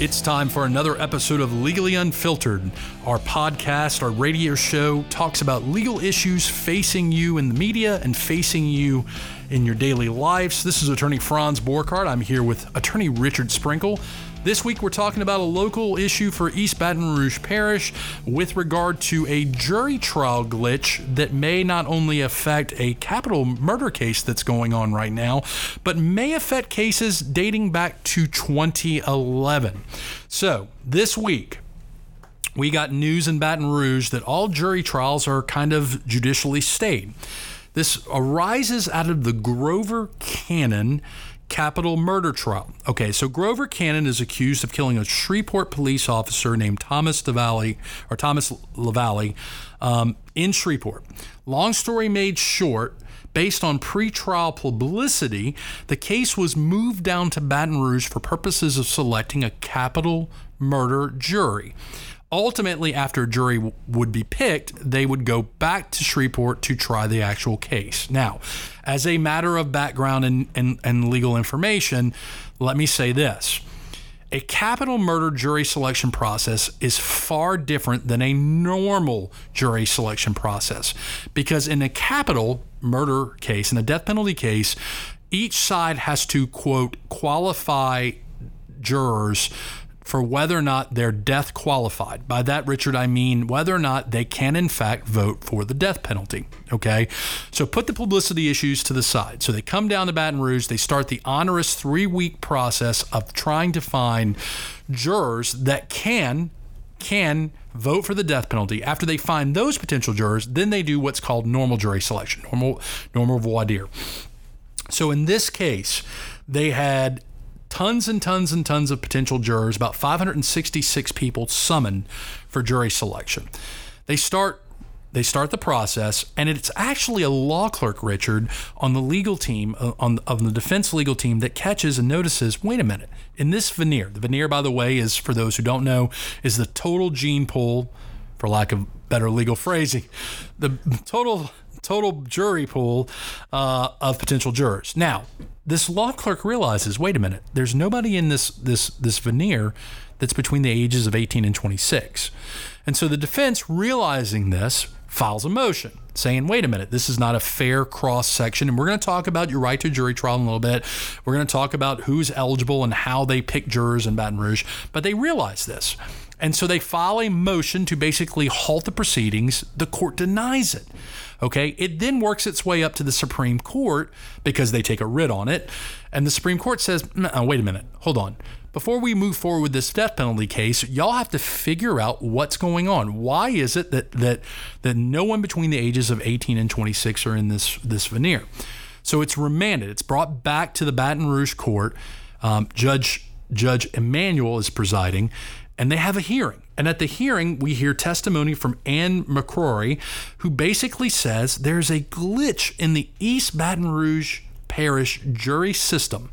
It's time for another episode of Legally Unfiltered. Our podcast, our radio show, talks about legal issues facing you in the media and facing you in your daily lives. This is attorney Franz Borghardt. I'm here with attorney Richard Sprinkle. This week, we're talking about a local issue for East Baton Rouge Parish with regard to a jury trial glitch that may not only affect a capital murder case that's going on right now, but may affect cases dating back to 2011. So, this week, we got news in Baton Rouge that all jury trials are kind of judicially stayed. This arises out of the Grover Cannon capital murder trial. Okay, so Grover Cannon is accused of killing a Shreveport police officer named Thomas DeValley or Thomas LaValle um, in Shreveport. Long story made short. Based on pretrial publicity, the case was moved down to Baton Rouge for purposes of selecting a capital murder jury. Ultimately, after a jury w- would be picked, they would go back to Shreveport to try the actual case. Now, as a matter of background and, and, and legal information, let me say this. A capital murder jury selection process is far different than a normal jury selection process because in a capital murder case, in a death penalty case, each side has to, quote, qualify jurors for whether or not they're death qualified. By that, Richard, I mean whether or not they can, in fact, vote for the death penalty. Okay? So put the publicity issues to the side. So they come down to Baton Rouge, they start the onerous three week process of trying to find jurors that can can vote for the death penalty. After they find those potential jurors, then they do what's called normal jury selection, normal normal voir dire. So in this case, they had tons and tons and tons of potential jurors, about 566 people summoned for jury selection. They start they start the process, and it's actually a law clerk, Richard, on the legal team, uh, on, on the defense legal team, that catches and notices. Wait a minute! In this venire, the venire, by the way, is for those who don't know, is the total gene pool, for lack of better legal phrasing, the total total jury pool uh, of potential jurors. Now, this law clerk realizes, wait a minute, there's nobody in this this this venire that's between the ages of 18 and 26. And so the defense, realizing this, files a motion saying, wait a minute, this is not a fair cross section. And we're going to talk about your right to jury trial in a little bit. We're going to talk about who's eligible and how they pick jurors in Baton Rouge. But they realize this. And so they file a motion to basically halt the proceedings. The court denies it. Okay. It then works its way up to the Supreme Court because they take a writ on it. And the Supreme Court says, wait a minute, hold on. Before we move forward with this death penalty case, y'all have to figure out what's going on. Why is it that that that no one between the ages of 18 and 26 are in this this venire? So it's remanded. It's brought back to the Baton Rouge court. Um, Judge Judge Emanuel is presiding, and they have a hearing. And at the hearing, we hear testimony from Ann McCrory, who basically says there's a glitch in the East Baton Rouge Parish jury system.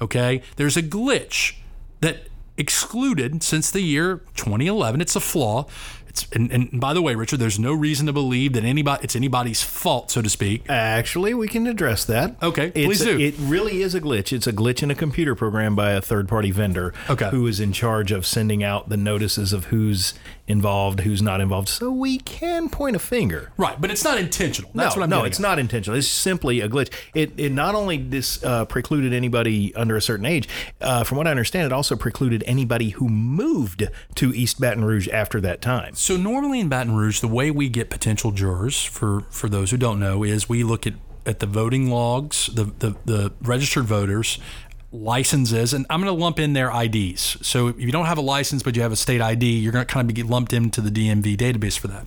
Okay, there's a glitch that excluded since the year 2011. It's a flaw. It's and, and by the way, Richard, there's no reason to believe that anybody it's anybody's fault, so to speak. Actually, we can address that. Okay, It's please a- do. It really is a glitch. It's a glitch in a computer program by a third-party vendor Okay. who is in charge of sending out the notices of who's involved, who's not involved. So we can point a finger. Right, but it's not intentional. That's no, what I'm no, it's at. not intentional. It's simply a glitch. It, it not only dis, uh, precluded anybody under a certain age, uh, from what I understand, it also precluded anybody who moved to East Baton Rouge after that time. So normally in Baton Rouge, the way we get potential jurors, for for those who don't know, is we look at at the voting logs, the the, the registered voters, licenses, and I'm going to lump in their IDs. So if you don't have a license but you have a state ID, you're going to kind of be lumped into the DMV database for that.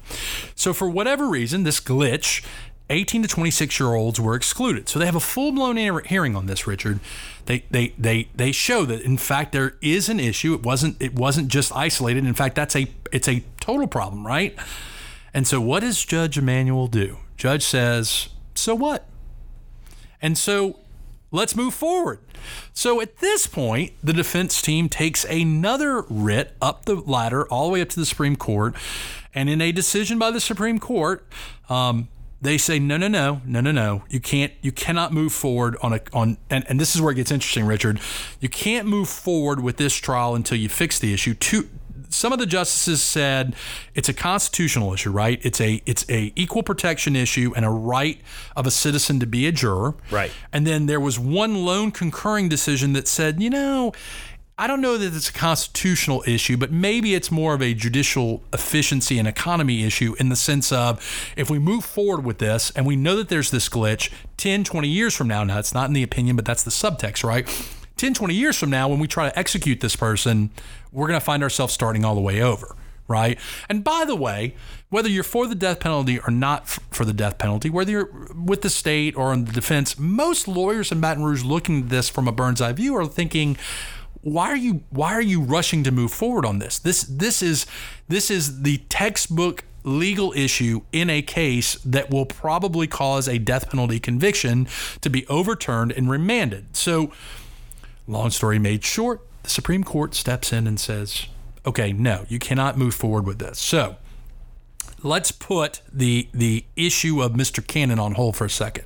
So for whatever reason, this glitch. 18 to 26 year olds were excluded. So they have a full blown hearing on this, Richard. They, they they they show that in fact there is an issue. It wasn't it wasn't just isolated. In fact, that's a it's a total problem, right? And so what does Judge Emanuel do? Judge says, "So what?" And so let's move forward. So at this point, the defense team takes another writ up the ladder all the way up to the Supreme Court. And in a decision by the Supreme Court, um, they say no no no no no no you can't you cannot move forward on a on and, and this is where it gets interesting richard you can't move forward with this trial until you fix the issue two some of the justices said it's a constitutional issue right it's a it's a equal protection issue and a right of a citizen to be a juror Right. and then there was one lone concurring decision that said you know I don't know that it's a constitutional issue, but maybe it's more of a judicial efficiency and economy issue in the sense of if we move forward with this and we know that there's this glitch 10, 20 years from now, now it's not in the opinion, but that's the subtext, right? 10, 20 years from now, when we try to execute this person, we're going to find ourselves starting all the way over, right? And by the way, whether you're for the death penalty or not for the death penalty, whether you're with the state or in the defense, most lawyers in Baton Rouge looking at this from a bird's eye view are thinking, why are you why are you rushing to move forward on this? This this is this is the textbook legal issue in a case that will probably cause a death penalty conviction to be overturned and remanded. So long story made short, the Supreme Court steps in and says, "Okay, no, you cannot move forward with this." So, let's put the the issue of Mr. Cannon on hold for a second.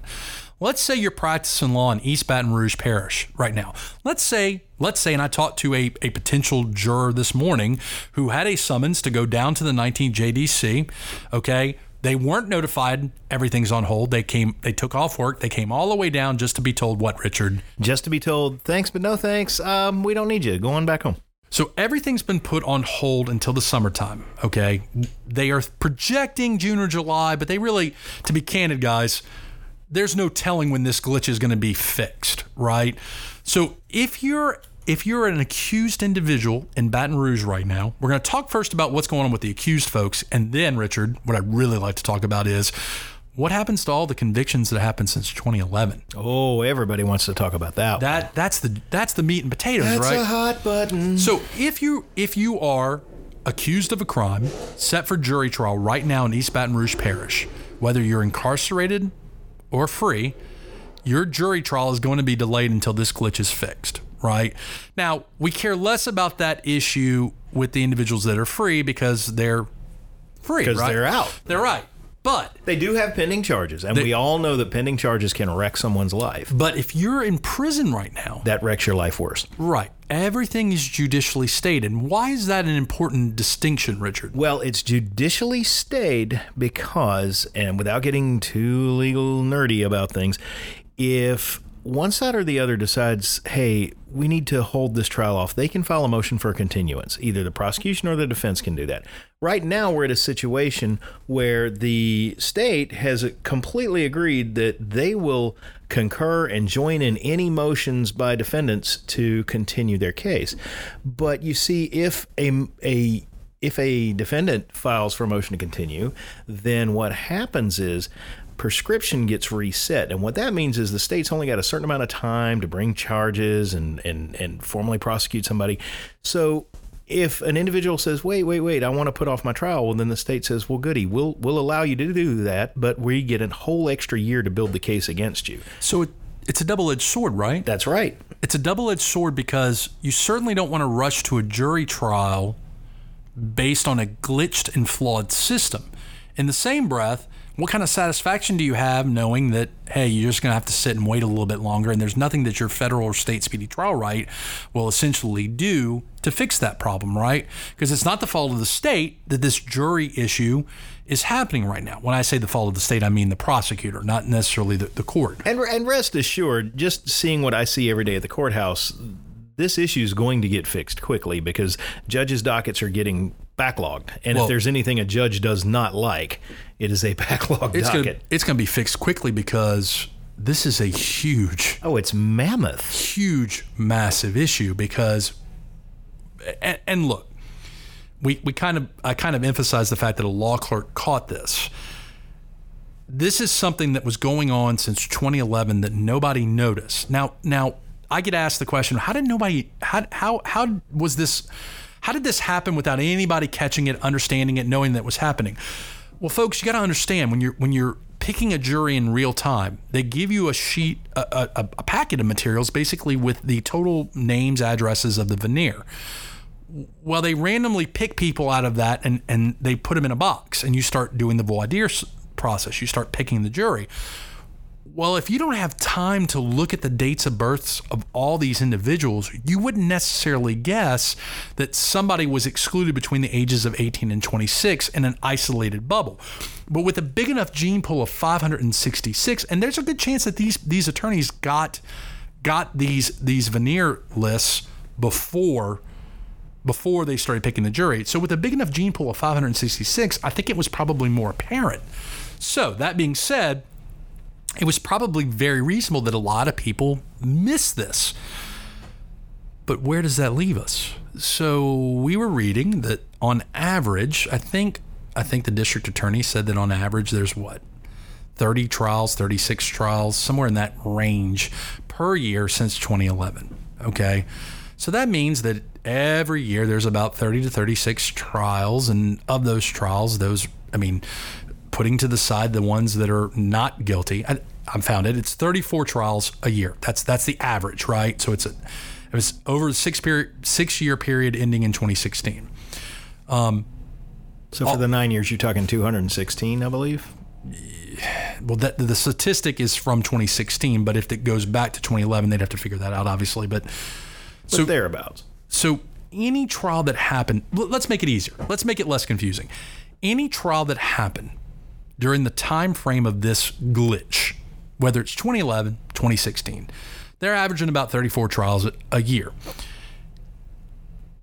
Let's say you're practicing law in East Baton Rouge Parish right now. Let's say, let's say, and I talked to a, a potential juror this morning who had a summons to go down to the 19 JDC. Okay. They weren't notified everything's on hold. They came they took off work. They came all the way down just to be told what, Richard? Just to be told, thanks, but no thanks. Um, we don't need you. Go on back home. So everything's been put on hold until the summertime. Okay. They are projecting June or July, but they really, to be candid, guys, there's no telling when this glitch is going to be fixed, right? So if you're if you're an accused individual in Baton Rouge right now, we're going to talk first about what's going on with the accused folks, and then Richard, what I'd really like to talk about is what happens to all the convictions that happened since 2011. Oh, everybody wants to talk about that. That that's the that's the meat and potatoes, That's right? a hot button. So if you if you are accused of a crime set for jury trial right now in East Baton Rouge Parish, whether you're incarcerated or free, your jury trial is going to be delayed until this glitch is fixed. Right now, we care less about that issue with the individuals that are free because they're free. Because right? they're out. They're right. But They do have pending charges, and They- we all know that pending charges can wreck someone's life. but if you're in prison right now, That wrecks your life worse. right, everything is judicially stayed. And why is that an important distinction, Richard? Well, it's judicially stayed because, and without getting too legal nerdy about things, if one side or the other decides, hey, we need to hold this trial off, they can file a motion for a continuance. Either the prosecution or the defense can do that. Right now, we're at a situation where the state has completely agreed that they will concur and join in any motions by defendants to continue their case. But you see, if a, a if a defendant files for a motion to continue, then what happens is prescription gets reset. And what that means is the state's only got a certain amount of time to bring charges and, and, and formally prosecute somebody. So if an individual says, wait, wait, wait, I want to put off my trial, well, then the state says, well, goody, we'll, we'll allow you to do that, but we get a whole extra year to build the case against you. So it, it's a double edged sword, right? That's right. It's a double edged sword because you certainly don't want to rush to a jury trial based on a glitched and flawed system. In the same breath, what kind of satisfaction do you have knowing that, hey, you're just going to have to sit and wait a little bit longer and there's nothing that your federal or state speedy trial right will essentially do to fix that problem, right? Because it's not the fault of the state that this jury issue is happening right now. When I say the fault of the state, I mean the prosecutor, not necessarily the, the court. And, and rest assured, just seeing what I see every day at the courthouse, this issue is going to get fixed quickly because judges' dockets are getting backlogged. And Well- if there's anything a judge does not like, it is a backlogged It's docket. gonna it's gonna be fixed quickly because this is a huge, Oh, it's mammoth. huge, massive issue. Because, and, and look, we we kind of I kind of emphasize the fact that a law clerk caught this. This is something that was going on since 2011 that nobody noticed. Now now I get asked the question: How did nobody? How how how was this? How did this happen without anybody catching it, understanding it, knowing that was happening? Well, folks, you got to understand when you're when you're picking a jury in real time, they give you a sheet, a, a, a packet of materials, basically with the total names, addresses of the venire. Well, they randomly pick people out of that and and they put them in a box, and you start doing the voir dire process. You start picking the jury. Well, if you don't have time to look at the dates of births of all these individuals, you wouldn't necessarily guess that somebody was excluded between the ages of 18 and 26 in an isolated bubble. But with a big enough gene pool of 566, and there's a good chance that these these attorneys got got these these venire lists before before they started picking the jury. So with a big enough gene pool of 566, I think it was probably more apparent. So that being said, it was probably very reasonable that a lot of people miss this. But where does that leave us? So we were reading that on average, I think I think the district attorney said that on average there's what 30 trials, 36 trials, somewhere in that range per year since 2011. Okay. So that means that every year there's about 30 to 36 trials and of those trials those I mean putting to the side the ones that are not guilty. I, I found it. It's 34 trials a year. That's that's the average, right? So it's a it was over the six period six year period ending in 2016. Um, so for the nine years, you're talking 216, I believe. Well, that the statistic is from 2016, but if it goes back to 2011, they'd have to figure that out, obviously. But, but so thereabouts. So any trial that happened, let's make it easier. Let's make it less confusing. Any trial that happened during the time frame of this glitch, whether it's 2011, 2016, they're averaging about 34 trials a year.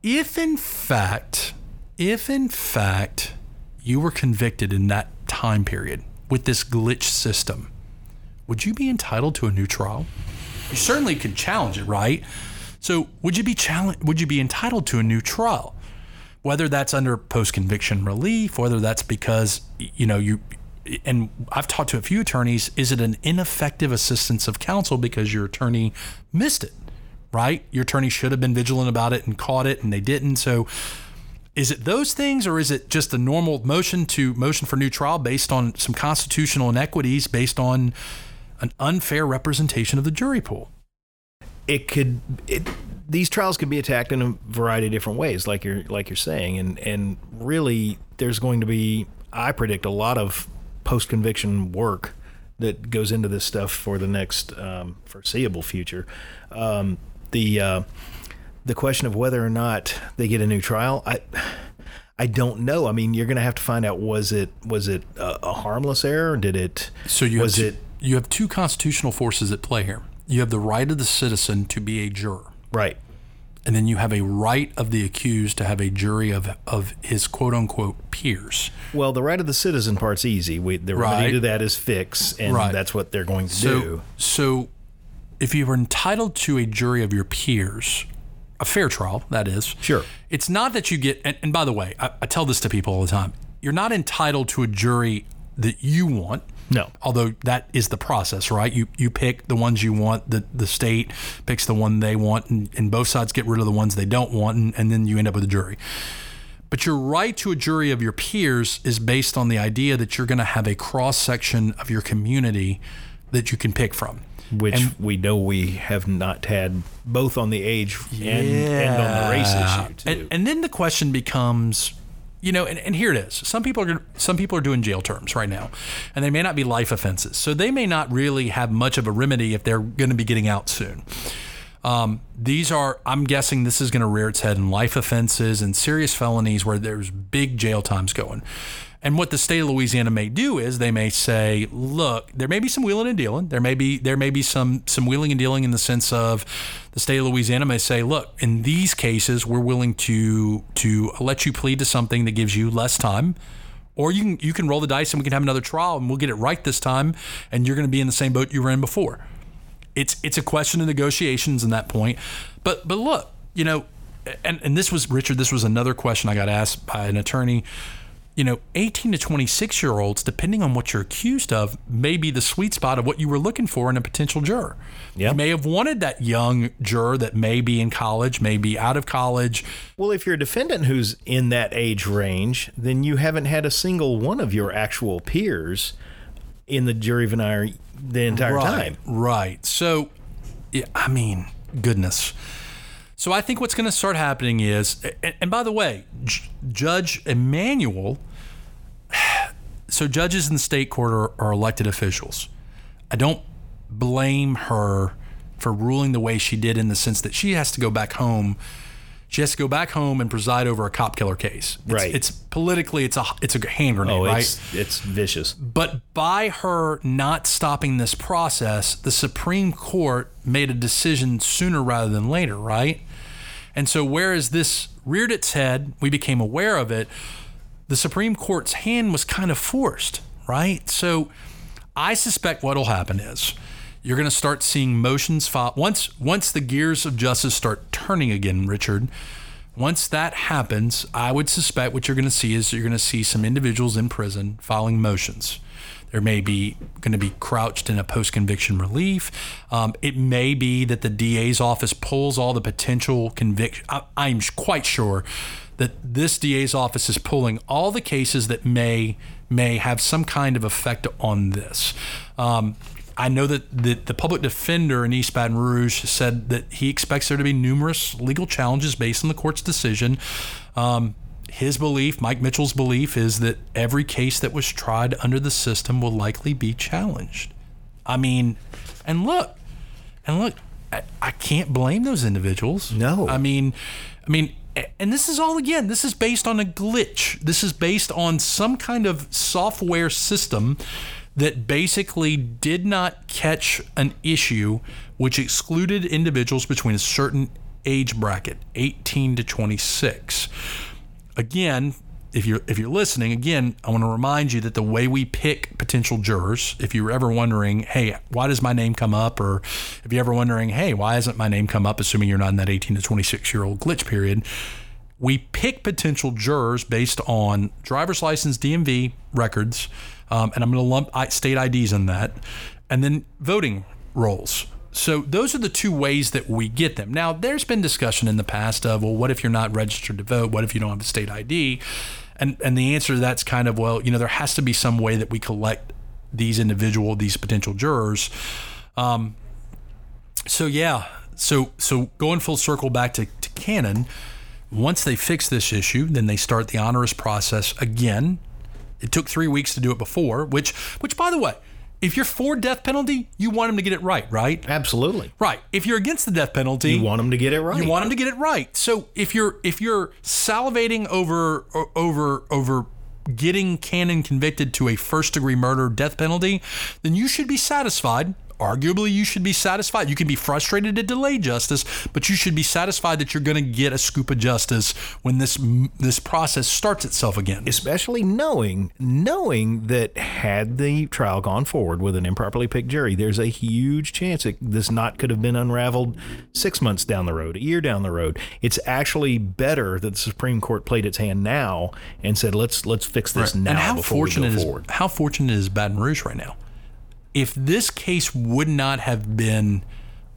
If in fact, if in fact you were convicted in that time period with this glitch system, would you be entitled to a new trial? You certainly could challenge it, right? So, would you be challenge, would you be entitled to a new trial? Whether that's under post-conviction relief, whether that's because you know you and I've talked to a few attorneys, is it an ineffective assistance of counsel because your attorney missed it, right? Your attorney should have been vigilant about it and caught it and they didn't. So is it those things or is it just a normal motion to motion for new trial based on some constitutional inequities based on an unfair representation of the jury pool? It could it, these trials could be attacked in a variety of different ways like you're like you're saying and and really there's going to be I predict a lot of post conviction work that goes into this stuff for the next um, foreseeable future. Um, the uh, the question of whether or not they get a new trial, I I don't know. I mean, you're going to have to find out was it was it a, a harmless error? Did it? So you was have it? You have two constitutional forces at play here. You have the right of the citizen to be a juror. Right and then you have a right of the accused to have a jury of of his quote unquote peers. Well, the right of the citizen part's easy. We, the right. remedy to that is fix, and right. that's what they're going to so, do. So, if you are entitled to a jury of your peers, a fair trial, that is. Sure. It's not that you get, and, and by the way, I, I tell this to people all the time. You're not entitled to a jury that you want. No. Although that is the process, right? You you pick the ones you want, the, the state picks the one they want, and, and both sides get rid of the ones they don't want, and, and then you end up with a jury. But your right to a jury of your peers is based on the idea that you're going to have a cross section of your community that you can pick from. Which and, we know we have not had both on the age yeah. and, and on the race issue too. And, and then the question becomes you know, and, and here it is. Some people are some people are doing jail terms right now, and they may not be life offenses, so they may not really have much of a remedy if they're going to be getting out soon. Um, these are, I'm guessing, this is going to rear its head in life offenses and serious felonies where there's big jail times going. And what the state of Louisiana may do is they may say, look, there may be some wheeling and dealing. There may be there may be some some wheeling and dealing in the sense of the state of Louisiana may say, look, in these cases, we're willing to to let you plead to something that gives you less time. Or you can you can roll the dice and we can have another trial and we'll get it right this time and you're to be in the same boat you were in before. It's it's a question of negotiations in that point. But but look, you know, and, and this was Richard, this was another question I got asked by an attorney you know, 18 to 26 year olds, depending on what you're accused of, may be the sweet spot of what you were looking for in a potential juror. Yep. You may have wanted that young juror that may be in college, may be out of college. Well, if you're a defendant who's in that age range, then you haven't had a single one of your actual peers in the jury venire the entire right, time. Right. So, yeah, I mean, goodness. So I think what's going to start happening is, and, by the way, J- Judge Emanuel so judges in the state court are, are elected officials. I don't blame her for ruling the way she did in the sense that she has to go back home. She has to go back home and preside over a cop killer case. It's, Right. It's politically, it's a it's a hand grenade, Oh, right? it's it's vicious. But by her not stopping this process, the Supreme Court made a decision sooner rather than later, right? And so, whereas this reared its head, we became aware of it, the Supreme Court's hand was kind of forced, right? So, I suspect what'll happen is you're going to start seeing motions filed once once the gears of justice start turning again, Richard. Once that happens, I would suspect what you're going to see is you're going to see some individuals in prison filing motions. There may be going to be crouched in a post conviction relief. Um, it may be that the DA's office pulls all the potential conviction. I'm quite sure that this DA's office is pulling all the cases that may may have some kind of effect on this. Um, I know that the, the public defender in East Baton Rouge said that he expects there to be numerous legal challenges based on the court's decision. Um, his belief, Mike Mitchell's belief, is that every case that was tried under the system will likely be challenged. I mean, and look, and look, I, I can't blame those individuals. No. I mean, I mean, and this is all again, this is based on a glitch. This is based on some kind of software system that basically did not catch an issue which excluded individuals between a certain age bracket, 18 to 26 again, if you're if you're listening, again, I want to remind you that the way we pick potential jurors, if you're ever wondering, hey, why does my name come up, or if you're ever wondering, hey, why hasn't my name come up, assuming you're not in that 18 to 26 year old glitch period, we pick potential jurors based on driver's license, DMV records, um, and I'm going to lump state IDs in that, and then voting rolls. So those are the two ways that we get them. Now, there's been discussion in the past of, well, what if you're not registered to vote? What if you don't have a state ID? And and the answer to that's kind of, well, you know, there has to be some way that we collect these individual, these potential jurors. Um, so yeah, so so going full circle back to, to Cannon, once they fix this issue, then they start the onerous process again. It took three weeks to do it before, which which by the way, if you're for death penalty, you want them to get it right, right? Absolutely. Right. If you're against the death penalty, You want them to get it right. you want them to get it right. So if you're if you're salivating over over over getting Cannon convicted to a first degree murder death penalty, then you should be satisfied. Arguably, you should be satisfied. You can be frustrated to delay justice, but you should be satisfied that you're going to get a scoop of justice when this this process starts itself again. especially knowing knowing that had the trial gone forward with an improperly picked jury, there's a huge chance that this knot could have been unraveled six months down the road, a year down the road. It's actually better that the Supreme Court played its hand now and said, "Let's let's fix this now and how before fortunate is forward." how fortunate is Baton Rouge right now? If this case would not have been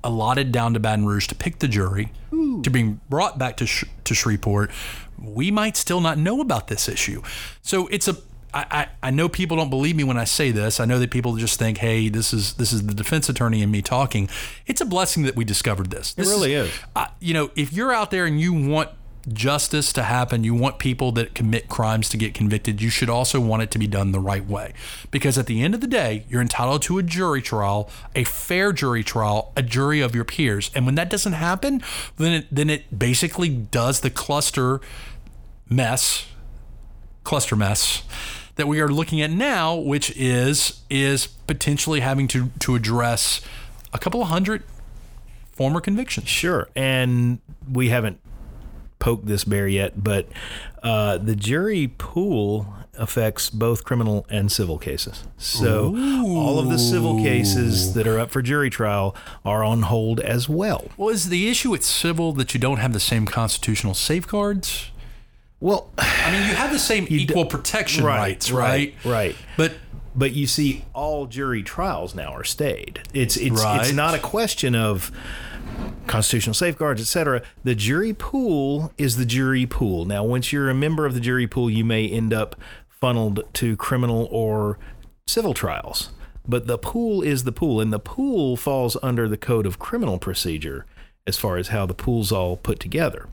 allotted down to Baton Rouge to pick the jury to being brought back to Sh- to Shreveport, we might still not know about this issue. So it's a I, I, I know people don't believe me when I say this. I know that people just think, "Hey, this is this is the defense attorney and me talking." It's a blessing that we discovered this. This really is. I, you know, if you're out there and you want justice to happen, you want people that commit crimes to get convicted, you should also want it to be done the right way. Because at the end of the day, you're entitled to a jury trial, a fair jury trial, a jury of your peers. And when that doesn't happen, then it, then it basically does the cluster mess, cluster mess that we are looking at now, which is is potentially having to to address a couple of hundred former convictions. Sure, and we haven't poked this bear yet, but uh, the jury pool affects both criminal and civil cases. So all of the civil cases that are up for jury trial are on hold as well. Well, is the issue with civil that you don't have the same constitutional safeguards? Well, I mean, you have the same equal protection Right, rights, right, right? right. But but you see, all jury trials now are stayed. It's it's it's not a question of constitutional safeguards, etc. The jury pool is the jury pool. Now, once you're a member of the jury pool, you may end up funneled to criminal or civil trials. But the pool is the pool, and the pool falls under the code of criminal procedure as far as how the pool's all put together.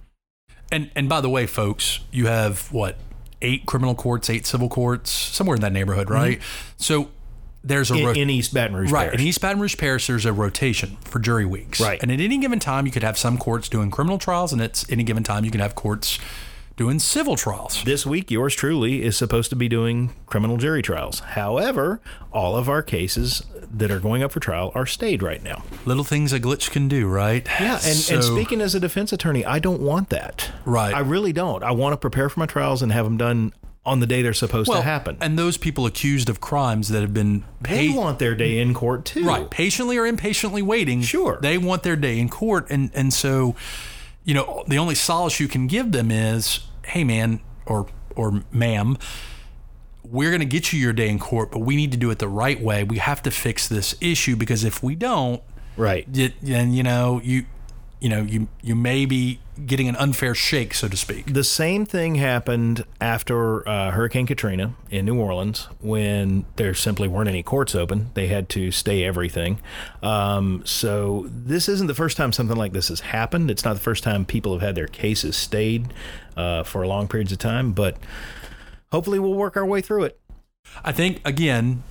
and and by the way, folks, you have what eight criminal courts, eight civil courts, somewhere in that neighborhood, mm-hmm. right? So there's a in, ro- in East Baton Rouge. Right. Parish. In East Baton Rouge Parish, there's a rotation for jury weeks. Right. And at any given time, you could have some courts doing criminal trials, and at any given time, you can have courts doing civil trials. This week, yours truly is supposed to be doing criminal jury trials. However, all of our cases that are going up for trial are stayed right now. Little things a glitch can do, right? Yeah, and, So- and speaking as a defense attorney, I don't want that. Right. I really don't. I want to prepare for my trials and have them done on the day they're supposed well, to happen. And those people accused of crimes that have been they want their day in court too. Right, patiently or impatiently waiting. Sure. they want their day in court, and and so, you know, the only solace you can give them is, hey, man, or or ma'am, we're going to get you your day in court, but we need to do it the right way. We have to fix this issue because if we don't, Right. it, then you know you, you know you you may be getting an unfair shake, so to speak. The same thing happened after uh, Hurricane Katrina in New Orleans when there simply weren't any courts open. They had to stay everything. Um, so this isn't the first time something like this has happened. It's not the first time people have had their cases stayed uh, for long periods of time, but hopefully we'll work our way through it. I think again,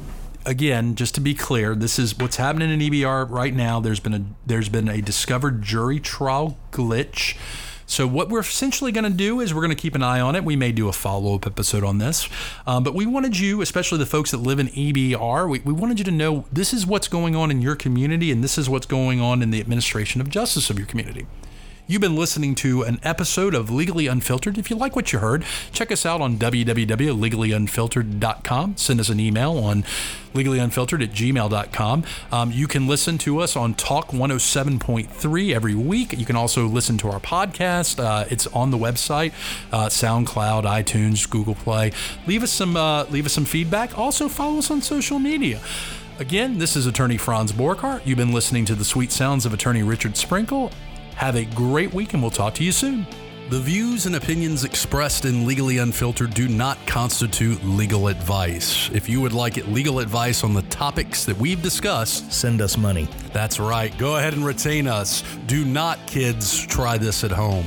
again, just to be clear, this is what's happening in EBR right now. There's been a there's been a discovered jury trial glitch. So what we're essentially going to do is we're going to keep an eye on it. We may do a follow up episode on this, um, but we wanted you, especially the folks that live in EBR, we, we wanted you to know this is what's going on in your community, and this is what's going on in the administration of justice of your community. You've been listening to an episode of Legally Unfiltered. If you like what you heard, check us out on www.legallyunfiltered.com. Send us an email on legallyunfiltered at gmail.com. Um, you can listen to us on Talk 107.3 every week. You can also listen to our podcast. Uh, it's on the website, uh, SoundCloud, iTunes, Google Play. Leave us some uh, leave us some feedback. Also follow us on social media. Again, this is Attorney Franz Borghardt. You've been listening to the sweet sounds of Attorney Richard Sprinkle. Have a great week, and we'll talk to you soon. The views and opinions expressed in Legally Unfiltered do not constitute legal advice. If you would like legal advice on the topics that we've discussed, Send us money. that's right. Go ahead and retain us. Do not, kids, try this at home.